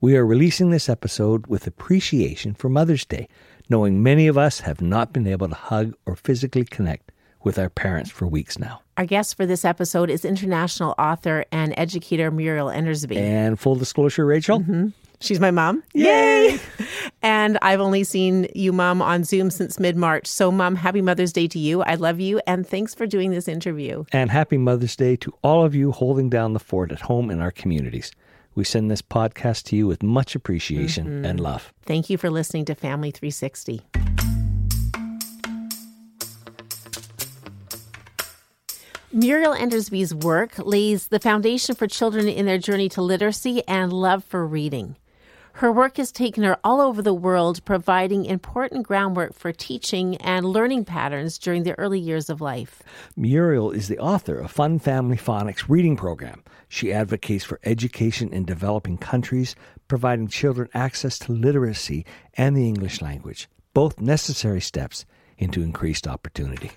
We are releasing this episode with appreciation for Mother's Day, knowing many of us have not been able to hug or physically connect with our parents for weeks now. Our guest for this episode is international author and educator Muriel Endersby. And full disclosure, Rachel, mm-hmm. She's my mom. Yay! and I've only seen you, mom, on Zoom since mid March. So, mom, happy Mother's Day to you. I love you. And thanks for doing this interview. and happy Mother's Day to all of you holding down the fort at home in our communities. We send this podcast to you with much appreciation and mm-hmm. love. Thank you for listening to Family 360. Muriel Endersby's work lays the foundation for children in their journey to literacy and love for reading. Her work has taken her all over the world, providing important groundwork for teaching and learning patterns during the early years of life. Muriel is the author of Fun Family Phonics Reading Program. She advocates for education in developing countries, providing children access to literacy and the English language, both necessary steps into increased opportunity.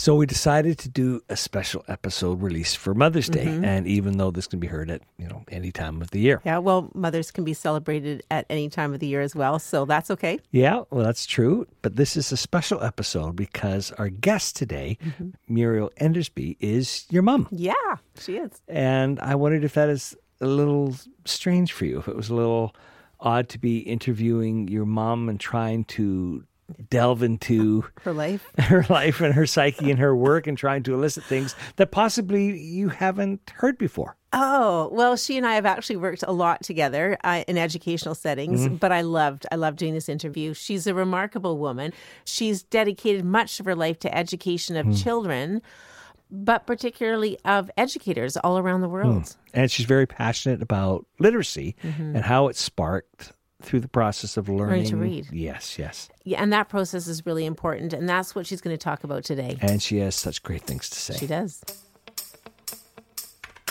So we decided to do a special episode release for Mother's Day, mm-hmm. and even though this can be heard at you know any time of the year, Yeah, well, mothers can be celebrated at any time of the year as well, so that's okay. Yeah, well, that's true. But this is a special episode because our guest today, mm-hmm. Muriel Endersby, is your mom. Yeah, she is. And I wondered if that is a little strange for you, if it was a little odd to be interviewing your mom and trying to delve into Her life. her life and her psyche and her work and trying to elicit things that possibly you haven't heard before. Oh, well, she and I have actually worked a lot together uh, in educational settings, mm-hmm. but I loved I loved doing this interview. She's a remarkable woman. She's dedicated much of her life to education of hmm. children, but particularly of educators all around the world. Hmm. And she's very passionate about literacy mm-hmm. and how it sparked through the process of learning, to read. Yes, yes. Yeah, and that process is really important, and that's what she's going to talk about today. And she has such great things to say. She does.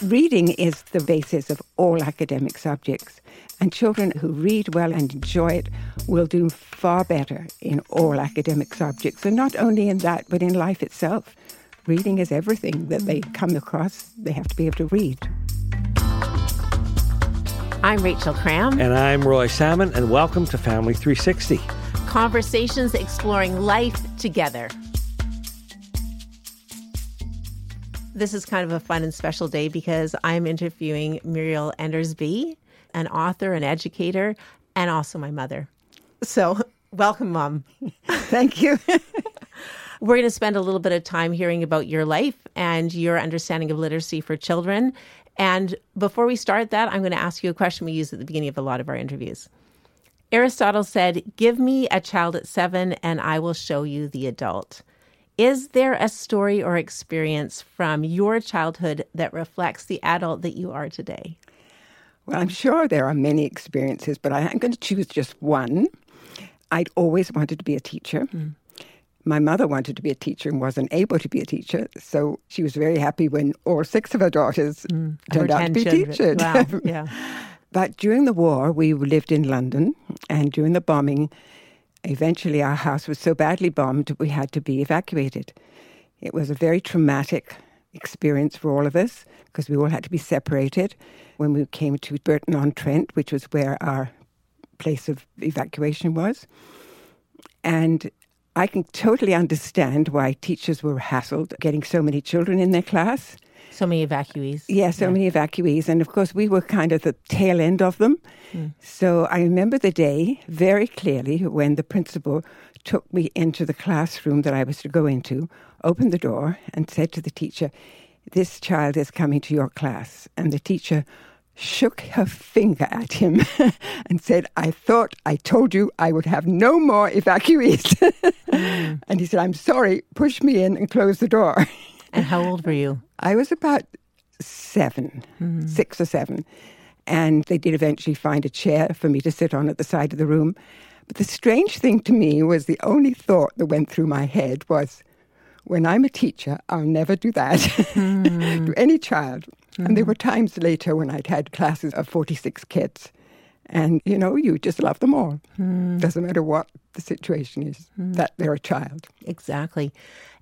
Reading is the basis of all academic subjects, and children who read well and enjoy it will do far better in all academic subjects, and not only in that, but in life itself. Reading is everything that they come across, they have to be able to read. I'm Rachel Cram. And I'm Roy Salmon, and welcome to Family 360. Conversations exploring life together. This is kind of a fun and special day because I'm interviewing Muriel Endersby, an author, an educator, and also my mother. So, welcome, Mom. Thank you. We're going to spend a little bit of time hearing about your life and your understanding of literacy for children. And before we start that, I'm going to ask you a question we use at the beginning of a lot of our interviews. Aristotle said, Give me a child at seven and I will show you the adult. Is there a story or experience from your childhood that reflects the adult that you are today? Well, I'm sure there are many experiences, but I- I'm going to choose just one. I'd always wanted to be a teacher. Mm. My mother wanted to be a teacher and wasn't able to be a teacher, so she was very happy when all six of her daughters mm, turned out to be 10 children. teachers. Wow. Yeah. But during the war, we lived in London, and during the bombing, eventually our house was so badly bombed we had to be evacuated. It was a very traumatic experience for all of us because we all had to be separated when we came to Burton on Trent, which was where our place of evacuation was. And I can totally understand why teachers were hassled getting so many children in their class. So many evacuees. Yeah, so many evacuees. And of course, we were kind of the tail end of them. Hmm. So I remember the day very clearly when the principal took me into the classroom that I was to go into, opened the door, and said to the teacher, This child is coming to your class. And the teacher shook her finger at him and said, I thought I told you I would have no more evacuees. And he said, I'm sorry, push me in and close the door. And how old were you? I was about 7 mm-hmm. six or seven. And they did eventually find a chair for me to sit on at the side of the room. But the strange thing to me was the only thought that went through my head was, when I'm a teacher, I'll never do that mm-hmm. to any child. And there mm-hmm. were times later when I'd had classes of 46 kids. And, you know, you just love them all. Hmm. Doesn't matter what the situation is, hmm. that they're a child. Exactly.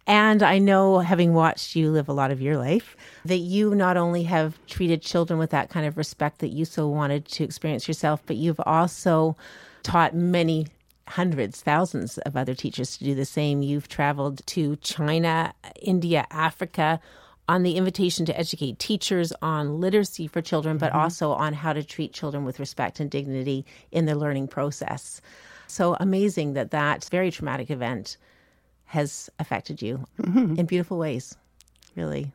And I know, having watched you live a lot of your life, that you not only have treated children with that kind of respect that you so wanted to experience yourself, but you've also taught many hundreds, thousands of other teachers to do the same. You've traveled to China, India, Africa on the invitation to educate teachers on literacy for children, but mm-hmm. also on how to treat children with respect and dignity in the learning process. So amazing that that very traumatic event has affected you mm-hmm. in beautiful ways, really.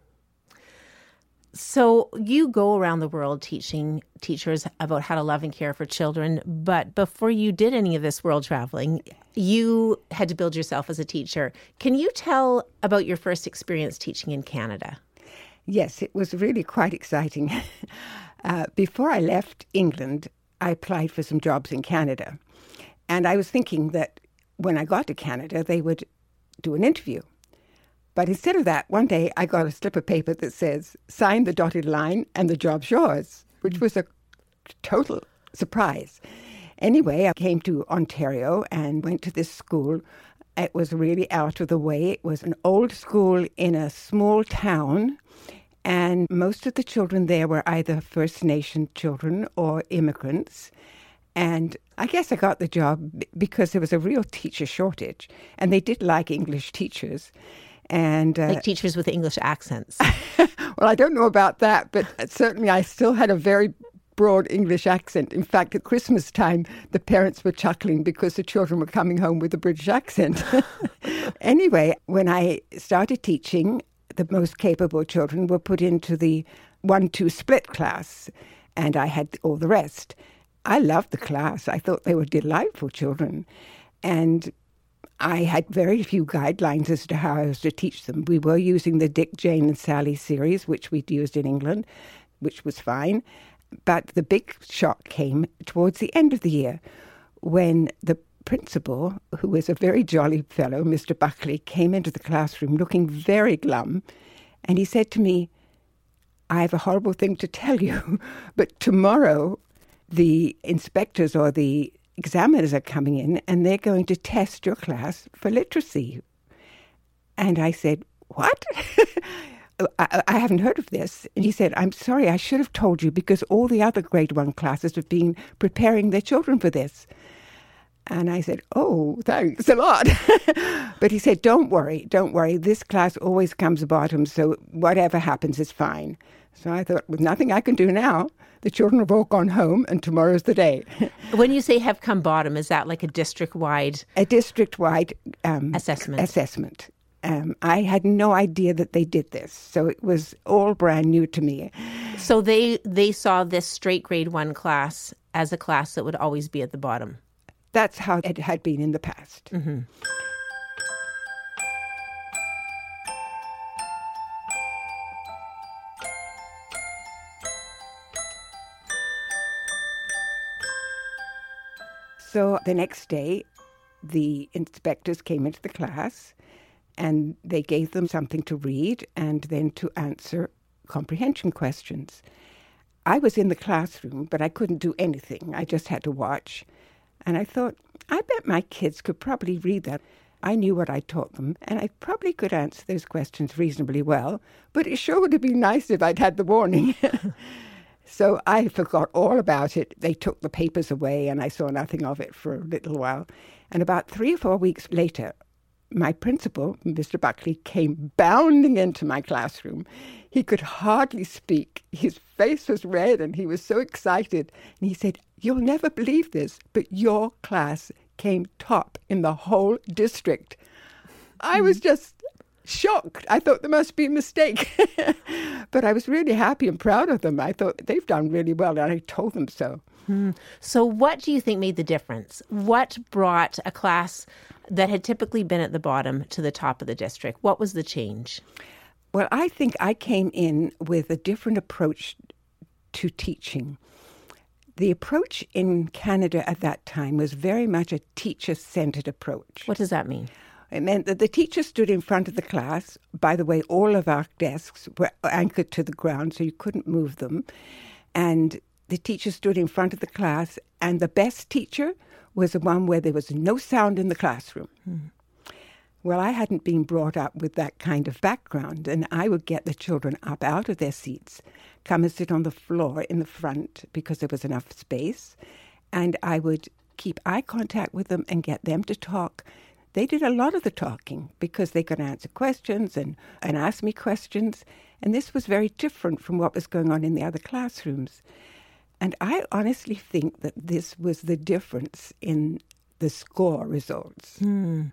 So you go around the world teaching teachers about how to love and care for children, but before you did any of this world traveling, you had to build yourself as a teacher. Can you tell about your first experience teaching in Canada? Yes, it was really quite exciting. uh, before I left England, I applied for some jobs in Canada. And I was thinking that when I got to Canada, they would do an interview. But instead of that, one day I got a slip of paper that says, sign the dotted line and the job's yours, which was a total surprise. Anyway, I came to Ontario and went to this school. It was really out of the way. It was an old school in a small town, and most of the children there were either First Nation children or immigrants. And I guess I got the job because there was a real teacher shortage, and they did like English teachers. And uh, Like teachers with English accents. well, I don't know about that, but certainly I still had a very broad English accent. In fact, at Christmas time, the parents were chuckling because the children were coming home with a British accent. anyway, when I started teaching, the most capable children were put into the one two split class, and I had all the rest. I loved the class. I thought they were delightful children. And I had very few guidelines as to how I was to teach them. We were using the Dick, Jane, and Sally series, which we'd used in England, which was fine. But the big shock came towards the end of the year when the principal, who was a very jolly fellow, Mr. Buckley, came into the classroom looking very glum. And he said to me, I have a horrible thing to tell you, but tomorrow the inspectors or the examiners are coming in and they're going to test your class for literacy. And I said, What? I, I, haven't heard of this. And he said, I'm sorry, I should have told you because all the other grade one classes have been preparing their children for this. And I said, Oh, thanks a lot. but he said, Don't worry, don't worry. This class always comes bottom, so whatever happens is fine. So I thought, with nothing I can do now, the children have all gone home and tomorrow's the day. when you say have come bottom, is that like a district wide? A district wide um, assessment. Assessment. Um, I had no idea that they did this, so it was all brand new to me. So they they saw this straight grade one class as a class that would always be at the bottom. That's how it had been in the past. Mm-hmm. So the next day, the inspectors came into the class and they gave them something to read and then to answer comprehension questions. I was in the classroom, but I couldn't do anything. I just had to watch. And I thought, I bet my kids could probably read that. I knew what I taught them, and I probably could answer those questions reasonably well, but it sure would have been nice if I'd had the warning. so I forgot all about it. They took the papers away, and I saw nothing of it for a little while. And about three or four weeks later, my principal, Mr. Buckley, came bounding into my classroom. He could hardly speak. His face was red and he was so excited. And he said, You'll never believe this, but your class came top in the whole district. I was just shocked. I thought there must be a mistake. but I was really happy and proud of them. I thought they've done really well, and I told them so. Hmm. So, what do you think made the difference? What brought a class that had typically been at the bottom to the top of the district? What was the change? Well, I think I came in with a different approach to teaching. The approach in Canada at that time was very much a teacher centered approach. What does that mean? It meant that the teacher stood in front of the class. By the way, all of our desks were anchored to the ground, so you couldn't move them. And the teacher stood in front of the class, and the best teacher was the one where there was no sound in the classroom. Mm. Well, I hadn't been brought up with that kind of background, and I would get the children up out of their seats, come and sit on the floor in the front because there was enough space, and I would keep eye contact with them and get them to talk. They did a lot of the talking because they could answer questions and, and ask me questions, and this was very different from what was going on in the other classrooms. And I honestly think that this was the difference in the score results. Hmm.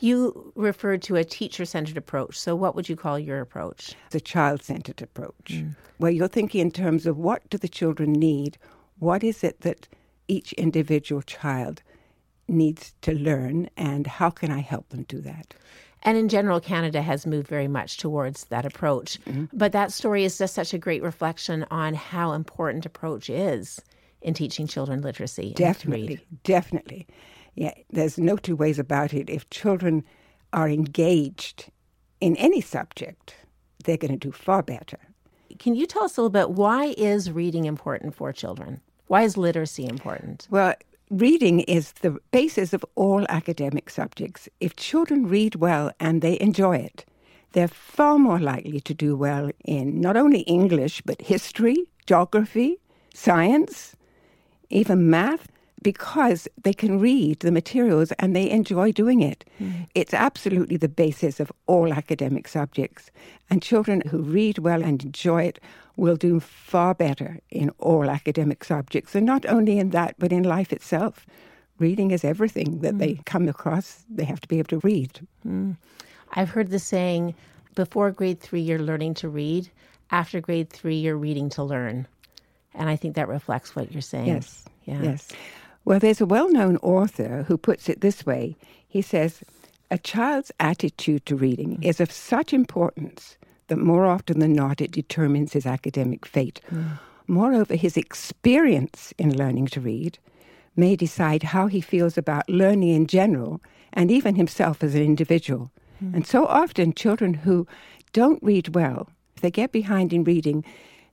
You referred to a teacher centered approach. So, what would you call your approach? The child centered approach, mm. where you're thinking in terms of what do the children need? What is it that each individual child needs to learn, and how can I help them do that? And in general, Canada has moved very much towards that approach. Mm-hmm. But that story is just such a great reflection on how important approach is in teaching children literacy. Definitely, definitely yeah, there's no two ways about it. If children are engaged in any subject, they're going to do far better. Can you tell us a little bit why is reading important for children? Why is literacy important? Well, reading is the basis of all academic subjects. If children read well and they enjoy it, they're far more likely to do well in not only English, but history, geography, science, even math because they can read the materials and they enjoy doing it. Mm. It's absolutely the basis of all academic subjects. And children who read well and enjoy it will do far better in all academic subjects, and not only in that, but in life itself. Reading is everything that mm. they come across, they have to be able to read. Mm. I've heard the saying before grade three, you're learning to read, after grade three, you're reading to learn. And I think that reflects what you're saying. Yes. Yeah. Yes. Well, there's a well known author who puts it this way. He says, A child's attitude to reading mm. is of such importance that more often than not it determines his academic fate. Mm. Moreover, his experience in learning to read may decide how he feels about learning in general and even himself as an individual. Mm. And so often, children who don't read well, if they get behind in reading,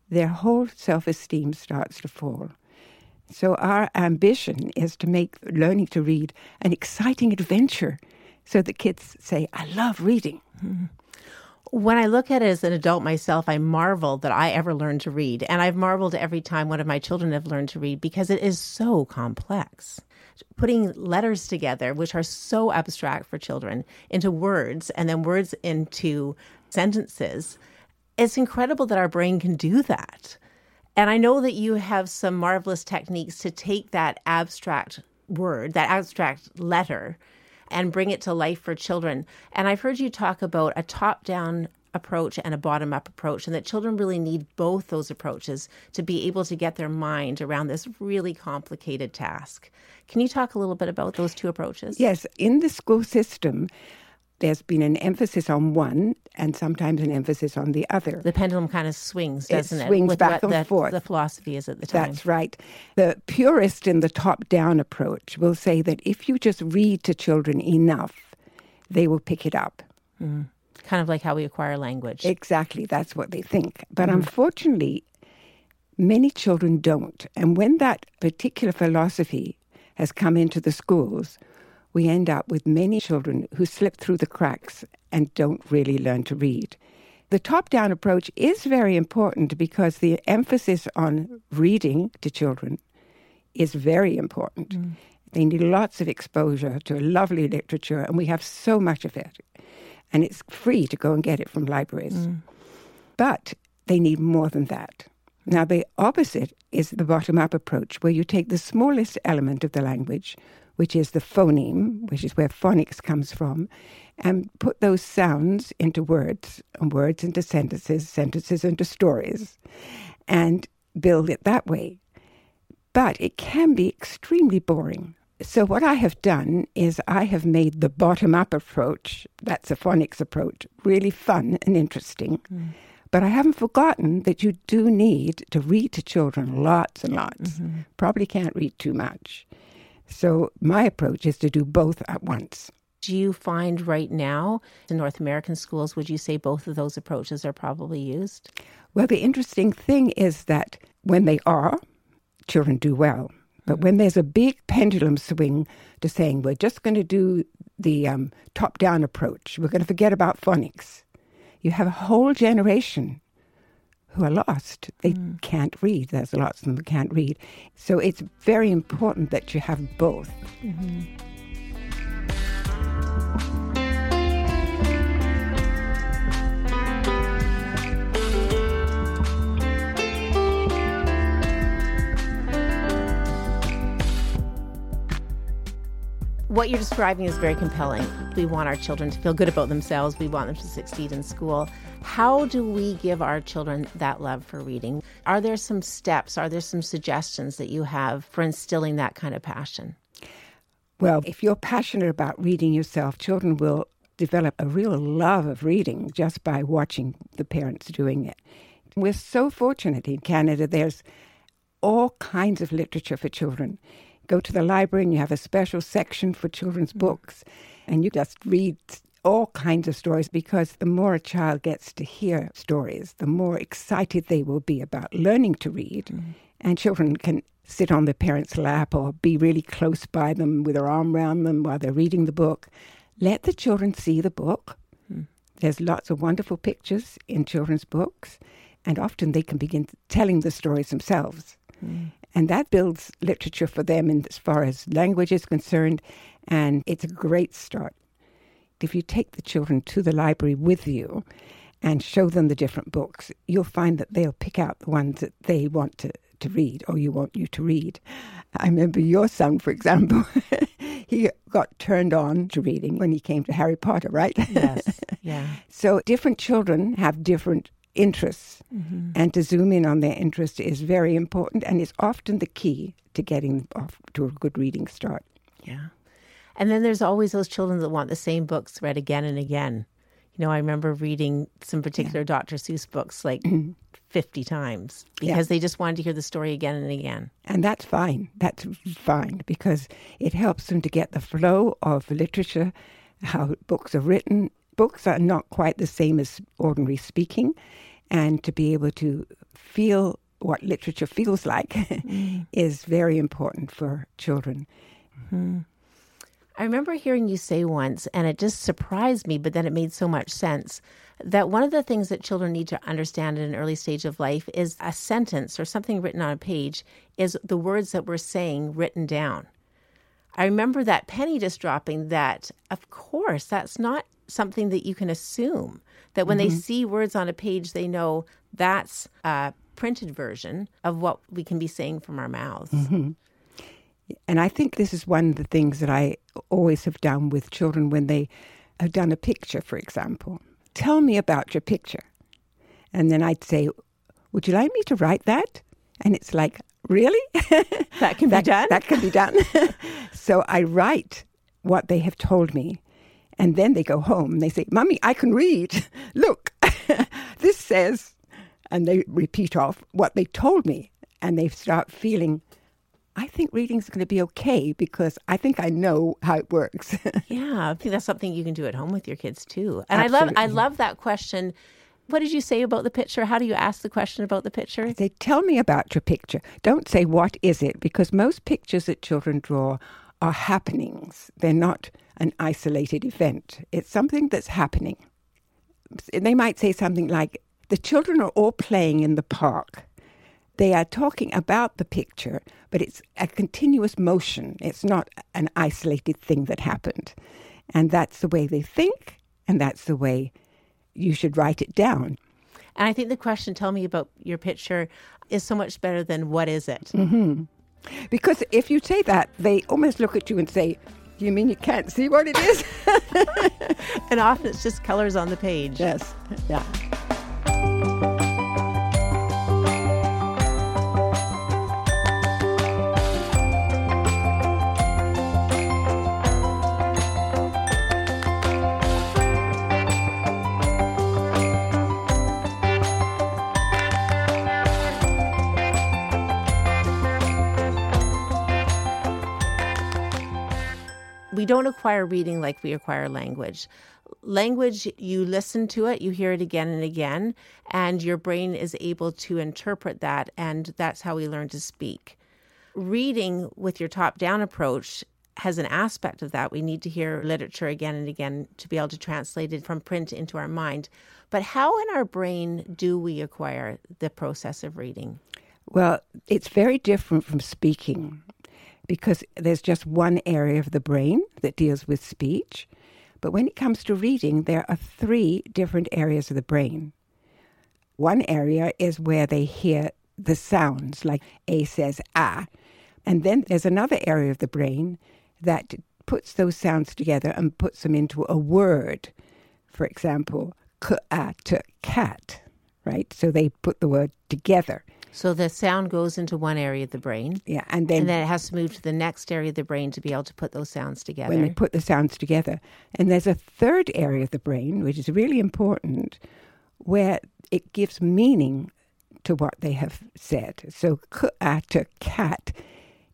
their whole self esteem starts to fall. So, our ambition is to make learning to read an exciting adventure so that kids say, I love reading. Mm-hmm. When I look at it as an adult myself, I marvel that I ever learned to read. And I've marveled every time one of my children have learned to read because it is so complex. Putting letters together, which are so abstract for children, into words and then words into sentences, it's incredible that our brain can do that. And I know that you have some marvelous techniques to take that abstract word, that abstract letter, and bring it to life for children. And I've heard you talk about a top down approach and a bottom up approach, and that children really need both those approaches to be able to get their mind around this really complicated task. Can you talk a little bit about those two approaches? Yes. In the school system, there's been an emphasis on one and sometimes an emphasis on the other. The pendulum kind of swings, doesn't it? Swings it? back and the, forth. The philosophy is at the time. That's right. The purist in the top down approach will say that if you just read to children enough, they will pick it up. Mm. Kind of like how we acquire language. Exactly. That's what they think. But mm. unfortunately, many children don't. And when that particular philosophy has come into the schools, we end up with many children who slip through the cracks and don't really learn to read. The top down approach is very important because the emphasis on reading to children is very important. Mm. They need lots of exposure to lovely literature, and we have so much of it. And it's free to go and get it from libraries. Mm. But they need more than that. Now, the opposite is the bottom up approach, where you take the smallest element of the language, which is the phoneme, which is where phonics comes from, and put those sounds into words, and words into sentences, sentences into stories, and build it that way. But it can be extremely boring. So, what I have done is I have made the bottom up approach, that's a phonics approach, really fun and interesting. Mm. But I haven't forgotten that you do need to read to children lots and lots. Mm-hmm. Probably can't read too much. So my approach is to do both at once. Do you find right now in North American schools, would you say both of those approaches are probably used? Well, the interesting thing is that when they are, children do well. But when there's a big pendulum swing to saying we're just going to do the um, top down approach, we're going to forget about phonics, you have a whole generation who are lost. They mm. can't read. There's lots of them who can't read. So it's very important that you have both. Mm-hmm. what you're describing is very compelling. We want our children to feel good about themselves. We want them to succeed in school. How do we give our children that love for reading? Are there some steps? Are there some suggestions that you have for instilling that kind of passion? Well, if you're passionate about reading yourself, children will develop a real love of reading just by watching the parents doing it. We're so fortunate in Canada. There's all kinds of literature for children go to the library and you have a special section for children's mm. books and you just read all kinds of stories because the more a child gets to hear stories, the more excited they will be about learning to read. Mm. And children can sit on their parents' lap or be really close by them with their arm around them while they're reading the book. Let the children see the book. Mm. There's lots of wonderful pictures in children's books, and often they can begin telling the stories themselves. Mm. And that builds literature for them in, as far as language is concerned, and it's a great start. If you take the children to the library with you and show them the different books, you'll find that they'll pick out the ones that they want to, to read or you want you to read. I remember your son, for example, he got turned on to reading when he came to Harry Potter, right? Yes. Yeah. so different children have different interests. Mm-hmm. And to zoom in on their interest is very important and is often the key to getting off to a good reading start. Yeah. And then there's always those children that want the same books read again and again. You know, I remember reading some particular yeah. Dr. Seuss books like mm-hmm. 50 times because yeah. they just wanted to hear the story again and again. And that's fine. That's fine because it helps them to get the flow of literature, how books are written, books are not quite the same as ordinary speaking, and to be able to feel what literature feels like mm. is very important for children. Mm-hmm. I remember hearing you say once, and it just surprised me, but then it made so much sense, that one of the things that children need to understand at an early stage of life is a sentence or something written on a page is the words that we're saying written down. I remember that penny just dropping that, of course, that's not something that you can assume that when mm-hmm. they see words on a page, they know that's a printed version of what we can be saying from our mouths. Mm-hmm. And I think this is one of the things that I always have done with children when they have done a picture, for example. Tell me about your picture. And then I'd say, Would you like me to write that? And it's like, Really? that can that, be done? That can be done. so I write what they have told me. And then they go home and they say, Mummy, I can read. Look, this says, and they repeat off what they told me. And they start feeling, I think reading is going to be okay because I think I know how it works. yeah, I think that's something you can do at home with your kids too. And Absolutely. I love, I love that question. What did you say about the picture? How do you ask the question about the picture? They tell me about your picture. Don't say what is it because most pictures that children draw are happenings. They're not an isolated event. It's something that's happening. They might say something like, The children are all playing in the park. They are talking about the picture, but it's a continuous motion. It's not an isolated thing that happened. And that's the way they think, and that's the way you should write it down. And I think the question, tell me about your picture, is so much better than what is it? Mm-hmm. Because if you say that, they almost look at you and say, you mean you can't see what it is? and often it's just colors on the page. Yes. Yeah. We don't acquire reading like we acquire language. Language, you listen to it, you hear it again and again, and your brain is able to interpret that, and that's how we learn to speak. reading with your top down approach has an aspect of that. We need to hear literature again and again to be able to translate it from print into our mind. But how in our brain do we acquire the process of reading? Well, it's very different from speaking because there's just one area of the brain that deals with speech. But when it comes to reading, there are three different areas of the brain. One area is where they hear the sounds, like A says ah. And then there's another area of the brain that puts those sounds together and puts them into a word. For example, k-a-t, cat, right? So they put the word together. So the sound goes into one area of the brain. Yeah, and then, and then it has to move to the next area of the brain to be able to put those sounds together. When they put the sounds together. And there's a third area of the brain, which is really important, where it gives meaning to what they have said. So to cat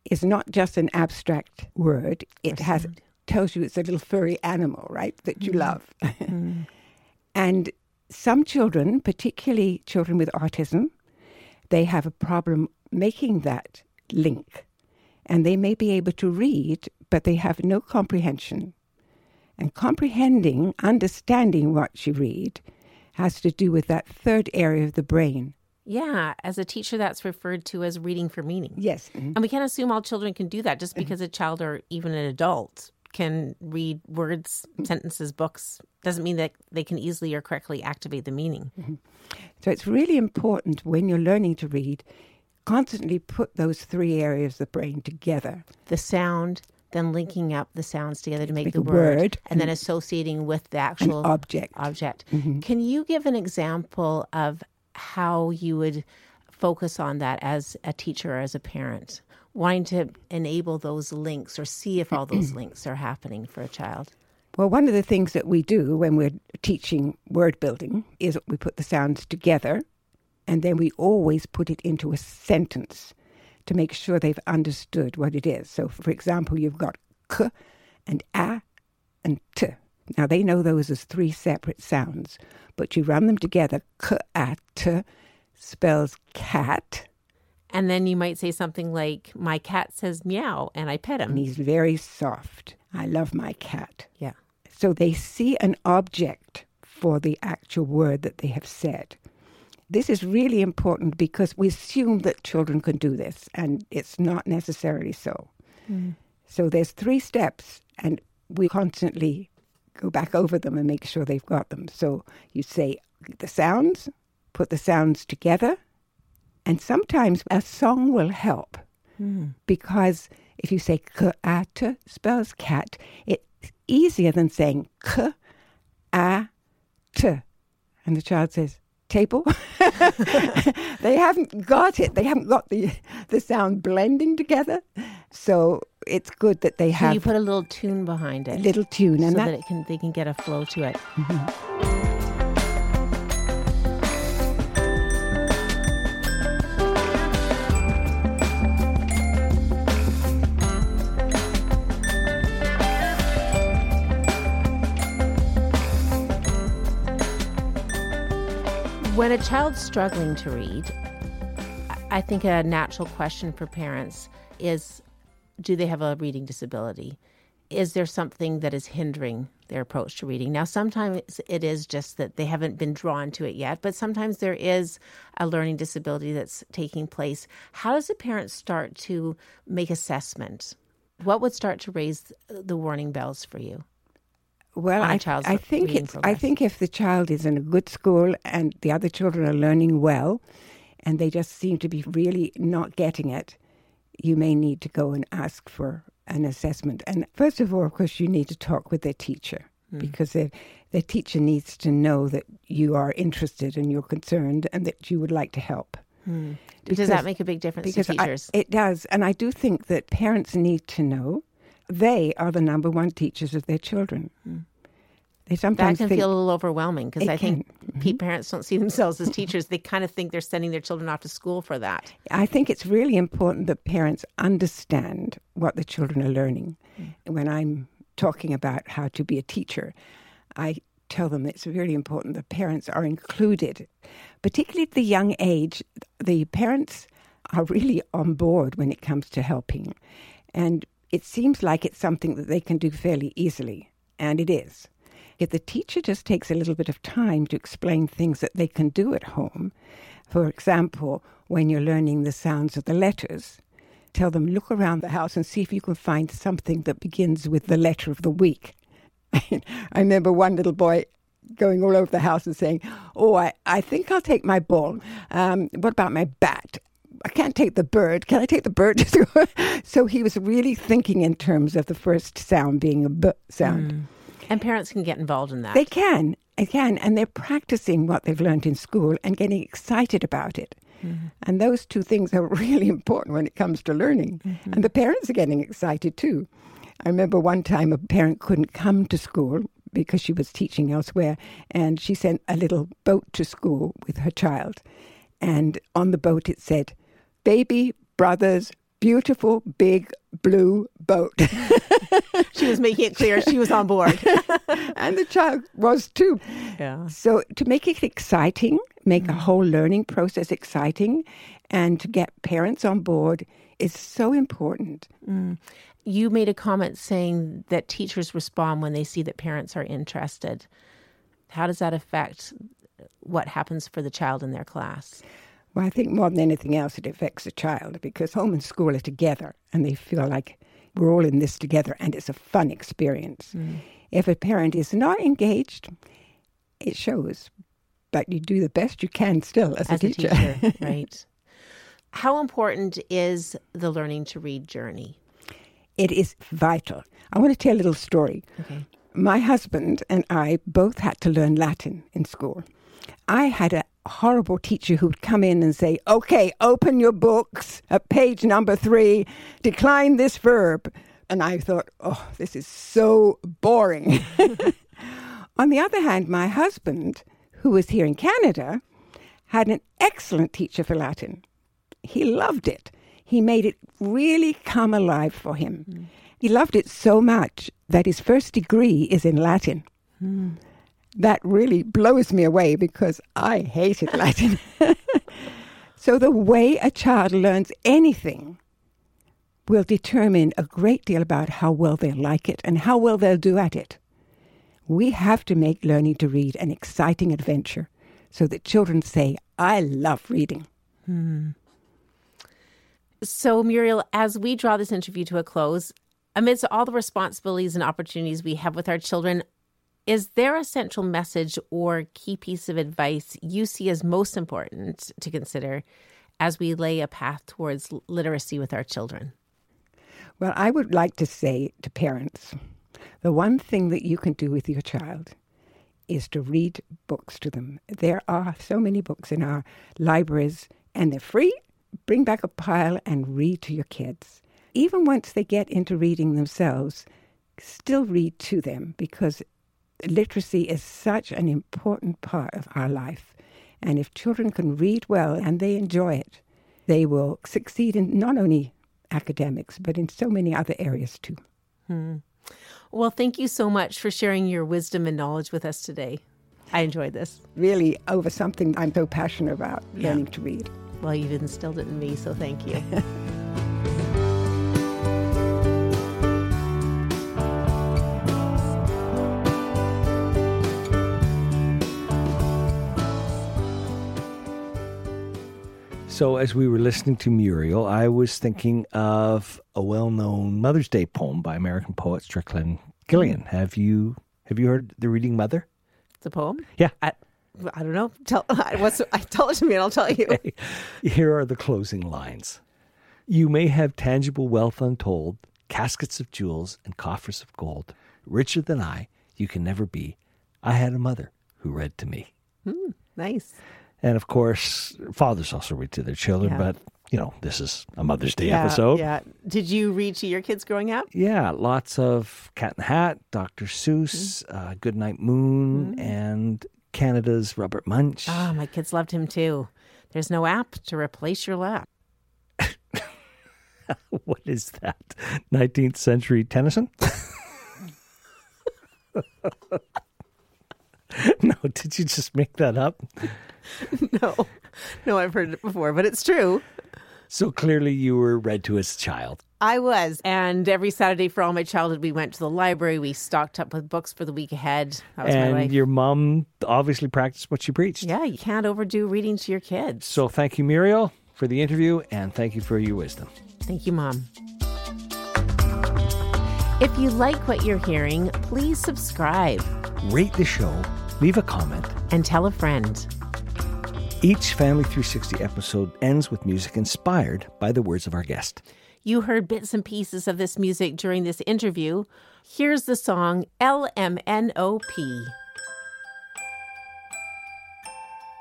is not just an abstract word. It has tells you it's a little furry animal, right, that you mm. love. mm. And some children, particularly children with autism, they have a problem making that link. And they may be able to read, but they have no comprehension. And comprehending, understanding what you read, has to do with that third area of the brain. Yeah, as a teacher, that's referred to as reading for meaning. Yes. Mm-hmm. And we can't assume all children can do that just because mm-hmm. a child or even an adult can read words, sentences, books, doesn't mean that they can easily or correctly activate the meaning. Mm-hmm. So it's really important when you're learning to read, constantly put those three areas of the brain together. The sound, then linking up the sounds together to make, make the word, word, and then associating with the actual object. Object. Mm-hmm. Can you give an example of how you would focus on that as a teacher or as a parent? Wanting to enable those links or see if all those links are happening for a child? Well, one of the things that we do when we're teaching word building is we put the sounds together and then we always put it into a sentence to make sure they've understood what it is. So, for example, you've got k and a and t. Now, they know those as three separate sounds, but you run them together. K a t spells cat and then you might say something like, My cat says meow, and I pet him. And he's very soft. I love my cat. Yeah. So they see an object for the actual word that they have said. This is really important because we assume that children can do this, and it's not necessarily so. Mm. So there's three steps, and we constantly go back over them and make sure they've got them. So you say the sounds, put the sounds together, and sometimes a song will help mm. because if you say k-a-t spells cat, it's easier than saying k-a-t. And the child says, table. they haven't got it. They haven't got the the sound blending together. So it's good that they so have. You put a little tune behind it. A little tune, and so that, that it can they can get a flow to it. Mm-hmm. When a child's struggling to read, I think a natural question for parents is do they have a reading disability? Is there something that is hindering their approach to reading? Now, sometimes it is just that they haven't been drawn to it yet, but sometimes there is a learning disability that's taking place. How does a parent start to make assessment? What would start to raise the warning bells for you? Well, I, I think it's, I think if the child is in a good school and the other children are learning well, and they just seem to be really not getting it, you may need to go and ask for an assessment. And first of all, of course, you need to talk with their teacher mm. because their, their teacher needs to know that you are interested and you're concerned and that you would like to help. Mm. Because, does that make a big difference because to teachers? I, it does. And I do think that parents need to know they are the number one teachers of their children. Mm. They sometimes that can feel a little overwhelming because I think mm-hmm. parents don't see themselves as teachers. They kind of think they're sending their children off to school for that. I think it's really important that parents understand what the children are learning. Mm. When I'm talking about how to be a teacher, I tell them it's really important that parents are included, particularly at the young age. The parents are really on board when it comes to helping. And it seems like it's something that they can do fairly easily, and it is. If the teacher just takes a little bit of time to explain things that they can do at home, for example, when you're learning the sounds of the letters, tell them look around the house and see if you can find something that begins with the letter of the week. I remember one little boy going all over the house and saying, Oh, I, I think I'll take my ball. Um, what about my bat? I can't take the bird. Can I take the bird? so he was really thinking in terms of the first sound being a b sound. Mm. And parents can get involved in that. They can. They can. And they're practicing what they've learned in school and getting excited about it. Mm-hmm. And those two things are really important when it comes to learning. Mm-hmm. And the parents are getting excited too. I remember one time a parent couldn't come to school because she was teaching elsewhere, and she sent a little boat to school with her child. And on the boat it said, Baby Brothers Beautiful Big Blue Boat. she was making it clear she was on board. and the child was too. Yeah. So to make it exciting, make mm. a whole learning process exciting, and to get parents on board is so important. Mm you made a comment saying that teachers respond when they see that parents are interested. How does that affect what happens for the child in their class? Well, I think more than anything else, it affects the child because home and school are together and they feel like we're all in this together and it's a fun experience. Mm. If a parent is not engaged, it shows, but you do the best you can still as, as a teacher. A teacher right. How important is the learning to read journey? It is vital. I want to tell a little story. Okay. My husband and I both had to learn Latin in school. I had a horrible teacher who would come in and say, Okay, open your books at page number three, decline this verb. And I thought, Oh, this is so boring. On the other hand, my husband, who was here in Canada, had an excellent teacher for Latin. He loved it he made it really come alive for him. Mm. He loved it so much that his first degree is in Latin. Mm. That really blows me away because I hated Latin. so, the way a child learns anything will determine a great deal about how well they'll like it and how well they'll do at it. We have to make learning to read an exciting adventure so that children say, I love reading. Mm. So, Muriel, as we draw this interview to a close, amidst all the responsibilities and opportunities we have with our children, is there a central message or key piece of advice you see as most important to consider as we lay a path towards literacy with our children? Well, I would like to say to parents the one thing that you can do with your child is to read books to them. There are so many books in our libraries, and they're free bring back a pile and read to your kids. Even once they get into reading themselves, still read to them because literacy is such an important part of our life. And if children can read well and they enjoy it, they will succeed in not only academics, but in so many other areas too. Hmm. Well, thank you so much for sharing your wisdom and knowledge with us today. I enjoyed this. Really, over something I'm so passionate about learning to read. Well, you've instilled it in me, so thank you. So, as we were listening to Muriel, I was thinking of a well-known Mother's Day poem by American poet Strickland Gillilan. Have you have you heard the reading Mother? It's a poem. Yeah. I, I don't know. Tell what's tell it to me, and I'll tell you. Okay. Here are the closing lines. You may have tangible wealth untold, caskets of jewels and coffers of gold. Richer than I, you can never be. I had a mother who read to me. Mm, nice. And of course, fathers also read to their children, yeah. but you know, this is a Mother's Day yeah, episode. Yeah. Did you read to your kids growing up? Yeah, lots of Cat in the Hat, Dr. Seuss, mm. uh, Goodnight Moon, mm. and Canada's Robert Munsch. Ah, oh, my kids loved him too. There's no app to replace your lap. what is that? 19th century Tennyson? no, did you just make that up? no. No, I've heard it before, but it's true. So clearly you were read to as a child. I was. And every Saturday for all my childhood, we went to the library. We stocked up with books for the week ahead. That was my life. And your mom obviously practiced what she preached. yeah, you can't overdo reading to your kids. So thank you, Muriel, for the interview, and thank you for your wisdom. Thank you, Mom. If you like what you're hearing, please subscribe Rate the show, leave a comment. and tell a friend. Each Family 360 episode ends with music inspired by the words of our guest. You heard bits and pieces of this music during this interview. Here's the song LMNOP.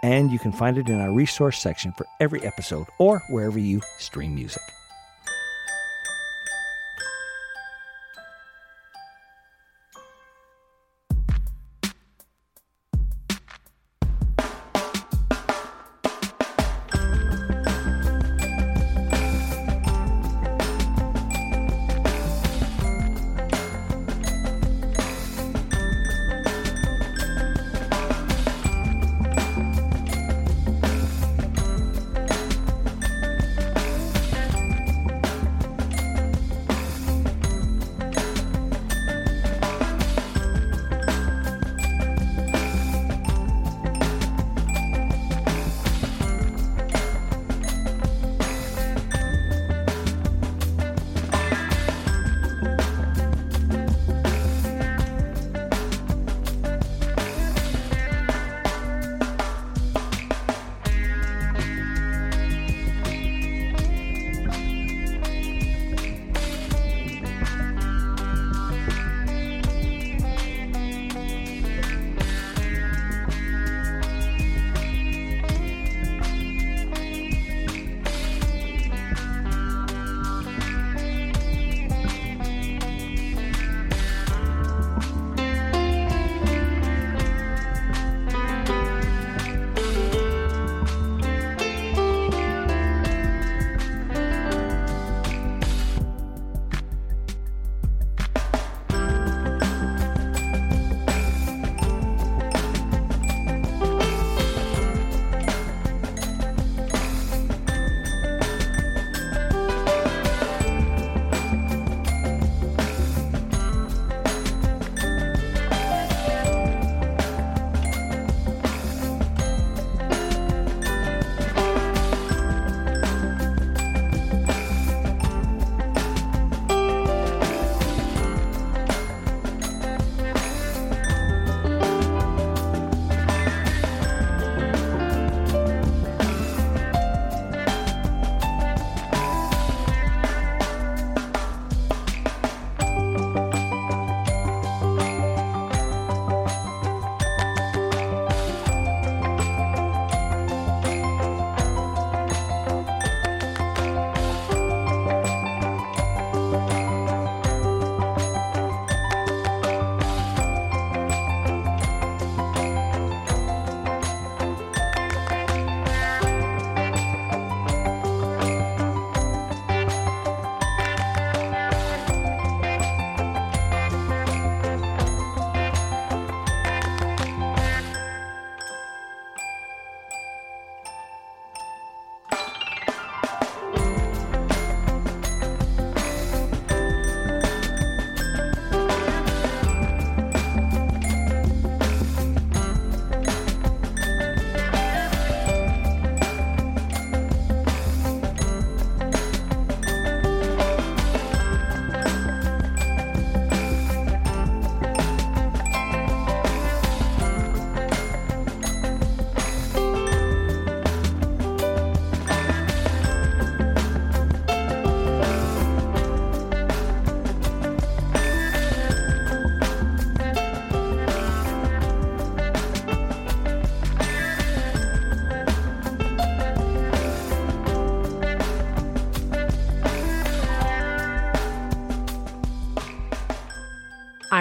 And you can find it in our resource section for every episode or wherever you stream music.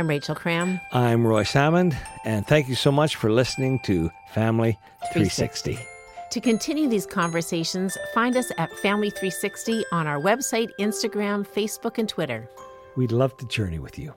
I'm Rachel Cram. I'm Roy Salmond, and thank you so much for listening to Family 360. To continue these conversations, find us at Family 360 on our website, Instagram, Facebook, and Twitter. We'd love to journey with you.